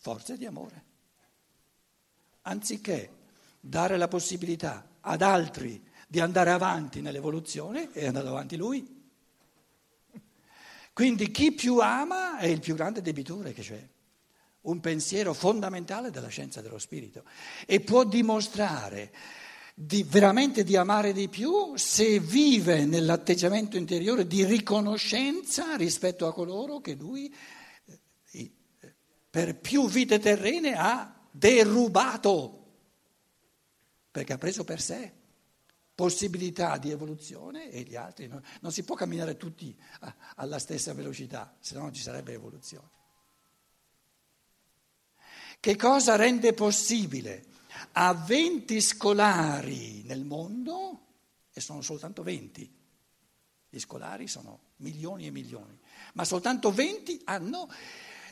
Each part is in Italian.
forze di amore. Anziché dare la possibilità ad altri di andare avanti nell'evoluzione, è andato avanti lui. Quindi chi più ama è il più grande debitore che c'è, un pensiero fondamentale della scienza dello spirito e può dimostrare di, veramente di amare di più se vive nell'atteggiamento interiore di riconoscenza rispetto a coloro che lui eh, per più vite terrene ha derubato, perché ha preso per sé possibilità di evoluzione e gli altri no? non si può camminare tutti alla stessa velocità, se no non ci sarebbe evoluzione. Che cosa rende possibile a 20 scolari nel mondo, e sono soltanto 20, gli scolari sono milioni e milioni, ma soltanto 20 hanno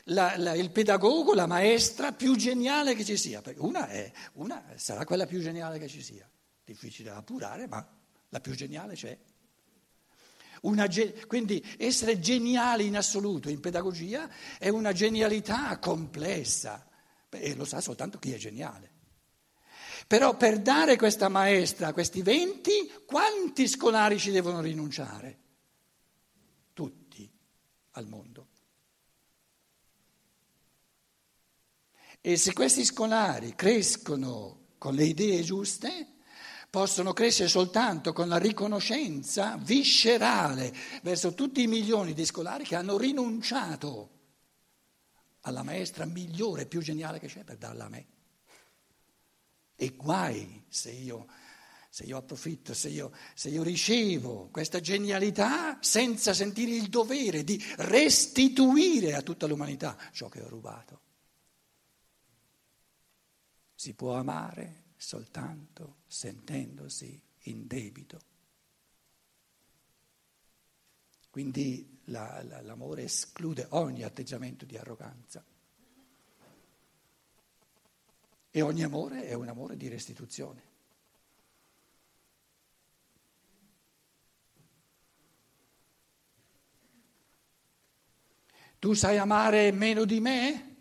la, la, il pedagogo, la maestra più geniale che ci sia, perché una, è, una sarà quella più geniale che ci sia, difficile da appurare, ma la più geniale c'è. Una, quindi essere geniali in assoluto in pedagogia è una genialità complessa, e lo sa soltanto chi è geniale. Però per dare questa maestra questi venti, quanti scolari ci devono rinunciare? Tutti al mondo. E se questi scolari crescono con le idee giuste, possono crescere soltanto con la riconoscenza viscerale verso tutti i milioni di scolari che hanno rinunciato alla maestra migliore, più geniale che c'è per darla a me. E guai se io, se io approfitto, se io, se io ricevo questa genialità senza sentire il dovere di restituire a tutta l'umanità ciò che ho rubato. Si può amare soltanto sentendosi in debito. Quindi la, la, l'amore esclude ogni atteggiamento di arroganza. E ogni amore è un amore di restituzione. Tu sai amare meno di me?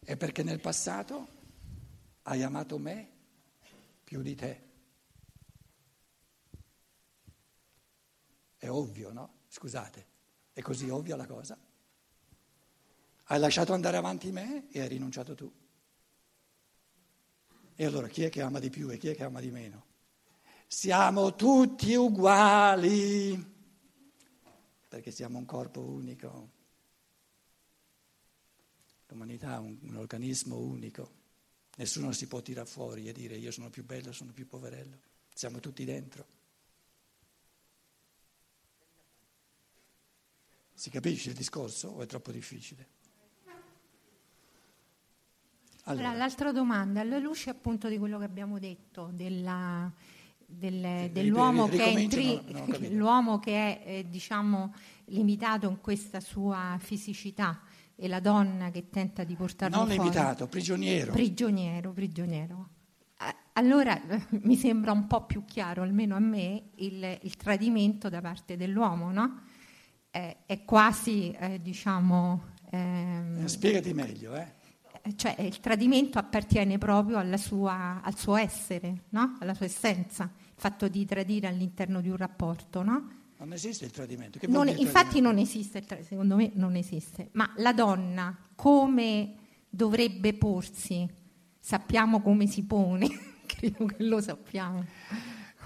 È perché nel passato hai amato me più di te. È ovvio, no? Scusate, è così ovvia la cosa? Hai lasciato andare avanti me e hai rinunciato tu. E allora chi è che ama di più e chi è che ama di meno? Siamo tutti uguali, perché siamo un corpo unico. L'umanità è un, un organismo unico. Nessuno si può tirare fuori e dire io sono più bello, sono più poverello. Siamo tutti dentro. Si capisce il discorso o è troppo difficile? Allora. l'altra domanda, alla luce appunto di quello che abbiamo detto, della, del, dell'uomo, che intri- no, l'uomo, che è, eh, diciamo, limitato in questa sua fisicità e la donna che tenta di portarlo non fuori. Non limitato, prigioniero. Prigioniero, prigioniero. Allora mi sembra un po' più chiaro, almeno a me, il, il tradimento da parte dell'uomo, no? Eh, è quasi, eh, diciamo... Ehm, Spiegati meglio, eh cioè il tradimento appartiene proprio sua, al suo essere, no? alla sua essenza, il fatto di tradire all'interno di un rapporto. No? Non esiste il tradimento. Non, il infatti tradimento? non esiste, secondo me non esiste. Ma la donna come dovrebbe porsi? Sappiamo come si pone, credo che lo sappiamo.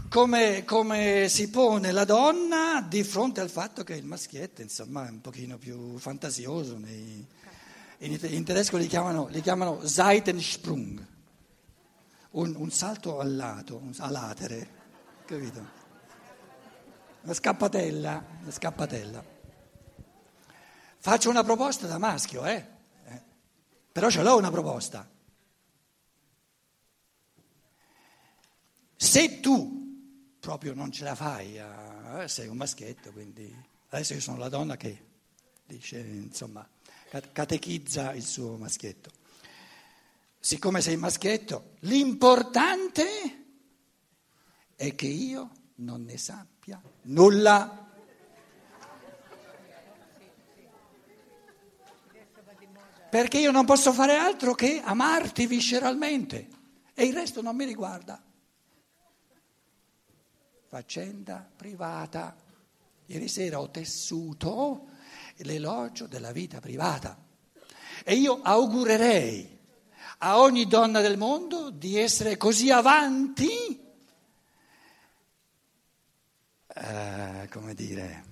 Come, come, si pone la donna di fronte al fatto che il maschietto insomma, è un pochino più fantasioso nei, in, in tedesco li chiamano, li chiamano Seitensprung, un, un, salto al lato, un, a latere, capito? Una scappatella, una scappatella. Faccio una proposta da maschio, eh? eh. Però ce l'ho una proposta. Se tu proprio non ce la fai, eh, sei un maschietto, quindi adesso io sono la donna che dice, insomma, catechizza il suo maschietto. Siccome sei maschietto, l'importante è che io non ne sappia nulla. Perché io non posso fare altro che amarti visceralmente e il resto non mi riguarda. Faccenda privata. Ieri sera ho tessuto l'elogio della vita privata e io augurerei a ogni donna del mondo di essere così avanti, eh, come dire,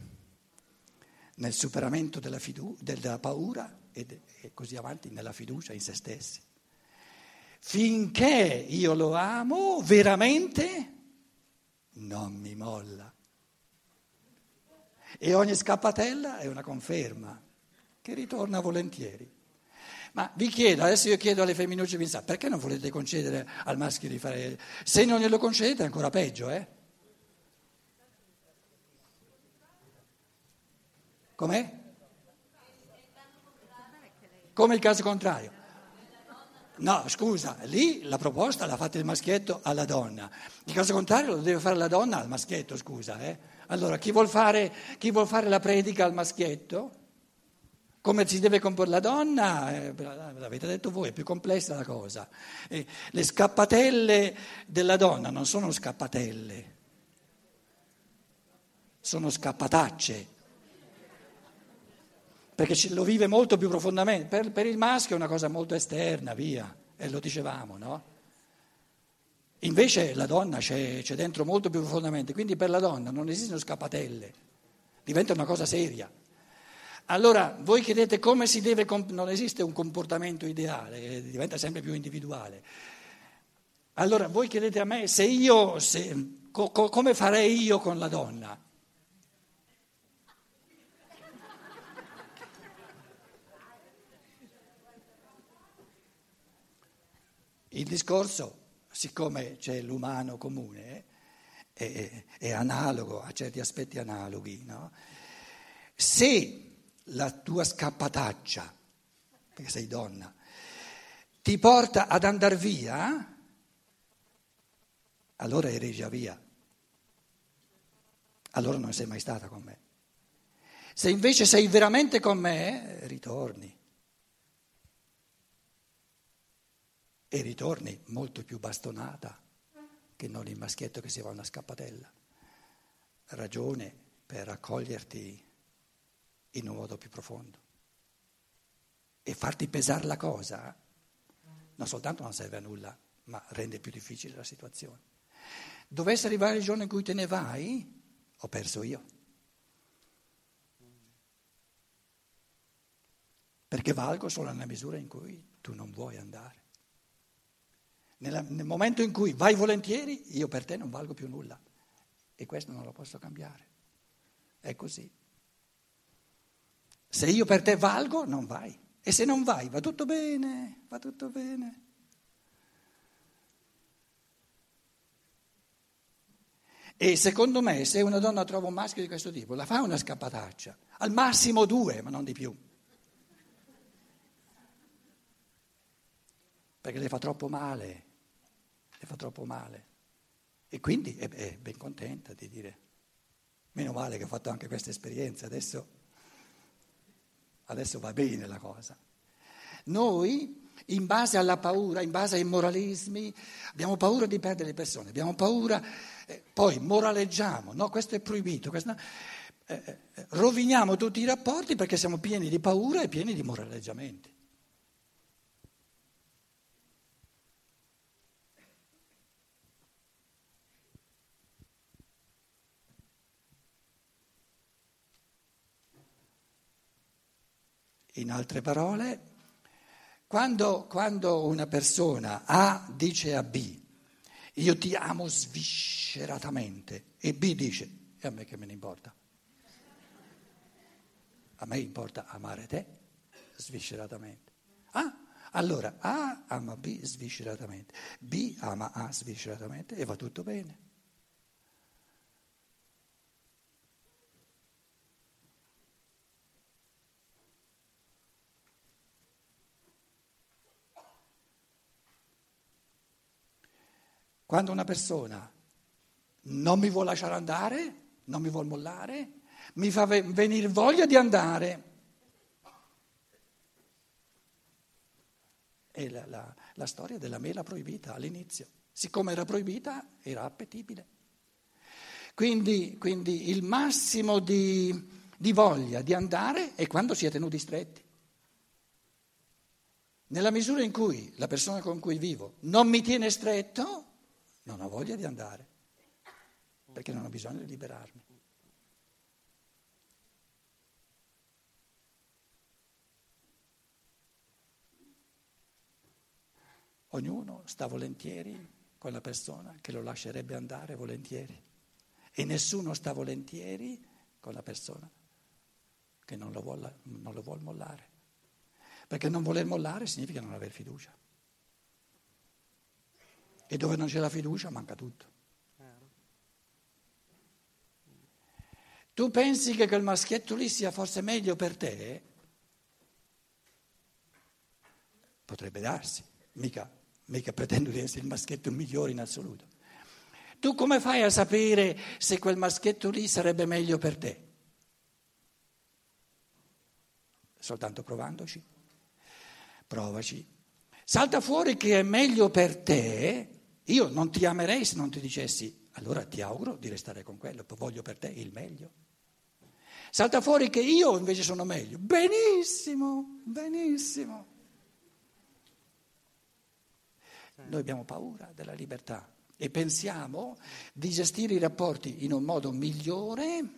nel superamento della, fidu- della paura e, e così avanti nella fiducia in se stessi. Finché io lo amo veramente, non mi molla. E ogni scappatella è una conferma che ritorna volentieri. Ma vi chiedo, adesso io chiedo alle femminucce perché non volete concedere al maschio di fare... Se non glielo concedete è ancora peggio, eh? Com'è? Come il caso contrario. No, scusa, lì la proposta l'ha fatta il maschietto alla donna. Il caso contrario lo deve fare la donna al maschietto, scusa. Eh? Allora, chi vuol, fare, chi vuol fare la predica al maschietto? Come si deve comporre la donna? Eh, l'avete detto voi, è più complessa la cosa. Eh, le scappatelle della donna non sono scappatelle, sono scappatacce perché lo vive molto più profondamente. Per, per, il maschio è una cosa molto esterna, via, e lo dicevamo, no? Invece la donna c'è, c'è dentro molto più profondamente, quindi per la donna non esistono scappatelle, diventa una cosa seria. Allora, voi chiedete come si deve, non esiste un comportamento ideale, diventa sempre più individuale. Allora, voi chiedete a me se io, se, co, co, come farei io con la donna? Discorso, siccome c'è l'umano comune, è, è analogo, ha certi aspetti analoghi. No? Se la tua scappataccia, perché sei donna, ti porta ad andare via, allora eri già via. Allora non sei mai stata con me. Se invece sei veramente con me, ritorni. E ritorni molto più bastonata che non il maschietto che si va a una scappatella. Ragione per accoglierti in un modo più profondo e farti pesare la cosa, non soltanto non serve a nulla, ma rende più difficile la situazione. Dovesse arrivare il giorno in cui te ne vai, ho perso io. Perché valgo solo nella misura in cui tu non vuoi andare. Nella, nel momento in cui vai volentieri, io per te non valgo più nulla. E questo non lo posso cambiare. È così. Se io per te valgo, non vai. E se non vai, va tutto bene, va tutto bene. E secondo me, se una donna trova un maschio di questo tipo, la fa una scappataccia, al massimo due, ma non di più. Perché le fa troppo male le fa troppo male. E quindi è, è ben contenta di dire, meno male che ho fatto anche questa esperienza, adesso, adesso va bene la cosa. Noi, in base alla paura, in base ai moralismi, abbiamo paura di perdere le persone, abbiamo paura, eh, poi moraleggiamo, no, questo è proibito, questo, eh, eh, roviniamo tutti i rapporti perché siamo pieni di paura e pieni di moraleggiamenti. In altre parole, quando, quando una persona A dice a B, io ti amo svisceratamente, e B dice, e a me che me ne importa? A me importa amare te svisceratamente. Ah, allora A ama B svisceratamente, B ama A svisceratamente e va tutto bene. Quando una persona non mi vuole lasciare andare, non mi vuole mollare, mi fa venire voglia di andare. è la, la, la storia della mela proibita all'inizio. Siccome era proibita, era appetibile. Quindi, quindi il massimo di, di voglia di andare è quando si è tenuti stretti. Nella misura in cui la persona con cui vivo non mi tiene stretto, non ho voglia di andare, perché non ho bisogno di liberarmi. Ognuno sta volentieri con la persona che lo lascerebbe andare volentieri e nessuno sta volentieri con la persona che non lo vuole, vuole mollare. Perché non voler mollare significa non aver fiducia. E dove non c'è la fiducia manca tutto. Tu pensi che quel maschietto lì sia forse meglio per te? Potrebbe darsi, mica, mica pretendo di essere il maschietto migliore in assoluto. Tu come fai a sapere se quel maschietto lì sarebbe meglio per te? Soltanto provandoci. Provaci. Salta fuori che è meglio per te, io non ti amerei se non ti dicessi, allora ti auguro di restare con quello, voglio per te il meglio. Salta fuori che io invece sono meglio. Benissimo, benissimo. Noi abbiamo paura della libertà e pensiamo di gestire i rapporti in un modo migliore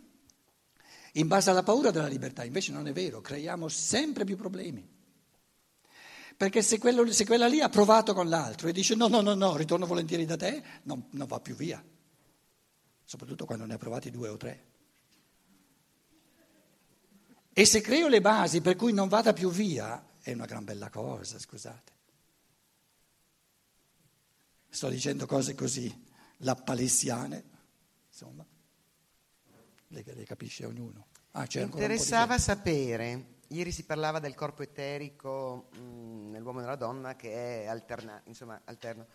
in base alla paura della libertà. Invece non è vero, creiamo sempre più problemi. Perché se, quello, se quella lì ha provato con l'altro e dice no, no, no, no, ritorno volentieri da te, non, non va più via. Soprattutto quando ne ha provati due o tre. E se creo le basi per cui non vada più via, è una gran bella cosa, scusate. Sto dicendo cose così lappalissiane, insomma, le, le capisce ognuno. Ah, Mi interessava sapere, ieri si parlava del corpo eterico mh, mm, nell'uomo e nella donna che è alterna, insomma, alterno.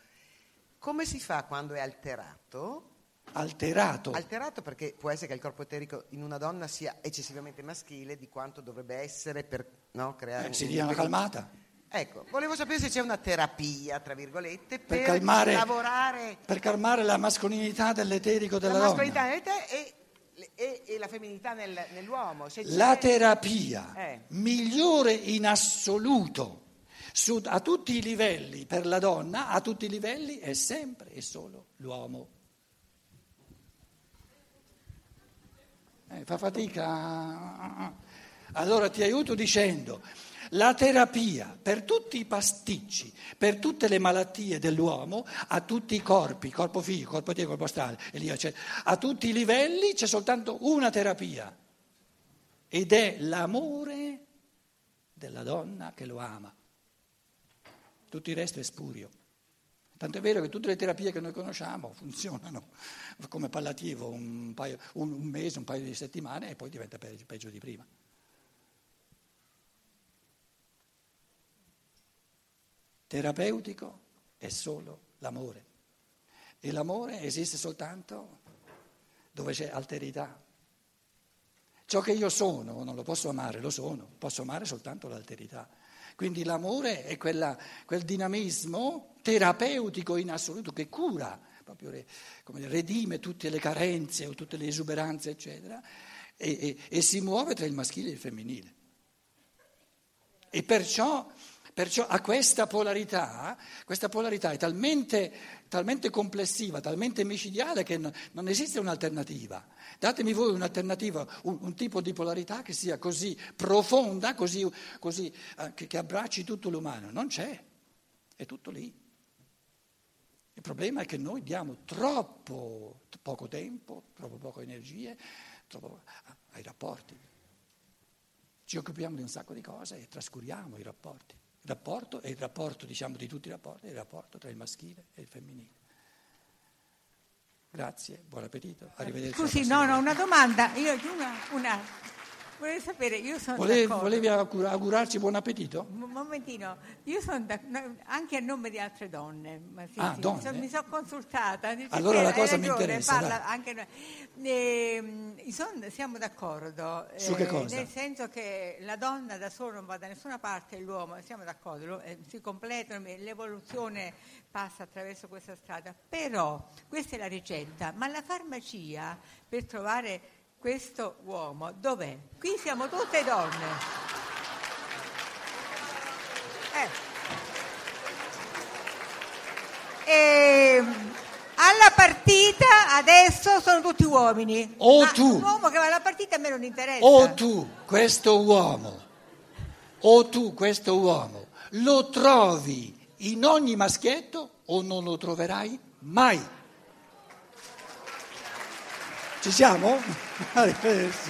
Come si fa quando è alterato? Alterato. Alterato perché può essere che il corpo eterico in una donna sia eccessivamente maschile di quanto dovrebbe essere per no, creare... Eh, si dia una calmata. Ecco, volevo sapere se c'è una terapia, tra virgolette, per, per calmare, lavorare... Per calmare la mascolinità dell'eterico della la donna. La mascolinità e, e, e, la femminilità nel, nell'uomo. la terapia eh. migliore in assoluto su, a tutti i livelli per la donna, a tutti i livelli, è sempre e solo l'uomo. Eh, fa fatica. Allora ti aiuto dicendo la terapia per tutti i pasticci, per tutte le malattie dell'uomo, a tutti i corpi, corpo fisico, corpo etero, corpo astrale, a tutti i livelli c'è soltanto una terapia ed è l'amore della donna che lo ama. Tutto il resto è spurio. Tanto è vero che tutte le terapie che noi conosciamo funzionano come pallativo un, paio, un, un mese, un paio di settimane e poi diventa peggio di prima. Terapeutico è solo l'amore. E l'amore esiste soltanto dove c'è alterità. Ciò che io sono non lo posso amare, lo sono, posso amare soltanto l'alterità. Quindi l'amore è quella, quel dinamismo terapeutico in assoluto che cura, proprio come redime tutte le carenze o tutte le esuberanze, eccetera, e, e, e si muove tra il maschile e il femminile. E perciò Perciò a questa polarità, questa polarità è talmente, talmente, complessiva, talmente micidiale che non, non esiste un'alternativa. Datemi voi un'alternativa, un, un, tipo di polarità che sia così profonda, così, così eh, che, che abbracci tutto l'umano. Non c'è, è tutto lì. Il problema è che noi diamo troppo poco tempo, troppo poche energie troppo, ai rapporti. Ci occupiamo di un sacco di cose e trascuriamo i rapporti rapporto è il rapporto, diciamo, di tutti i rapporti, è il rapporto tra il maschile e il femminile. Grazie, buon appetito, arrivederci. Scusi, no, no, una domanda, io una, una, vorrei sapere, io sono Volevi, volevi augurarci buon appetito? momentino, io sono anche a nome di altre donne, sì, ah, sì, donne? mi sono consultata. Dice, allora la cosa mi interessa. Anche, eh, son, siamo d'accordo. Su che cosa? nel senso che la donna da sola non va da nessuna parte, l'uomo, siamo d'accordo, eh, si completano, l'evoluzione passa attraverso questa strada. Però questa è la ricetta, ma la farmacia per trovare questo uomo dov'è? Qui siamo tutte donne. Eh. E alla partita adesso sono tutti uomini. O Ma tu. Un uomo che va alla partita a me non interessa. O tu, questo uomo, o tu, questo uomo, lo trovi in ogni maschietto o non lo troverai mai. Ci siamo? Arrivederci.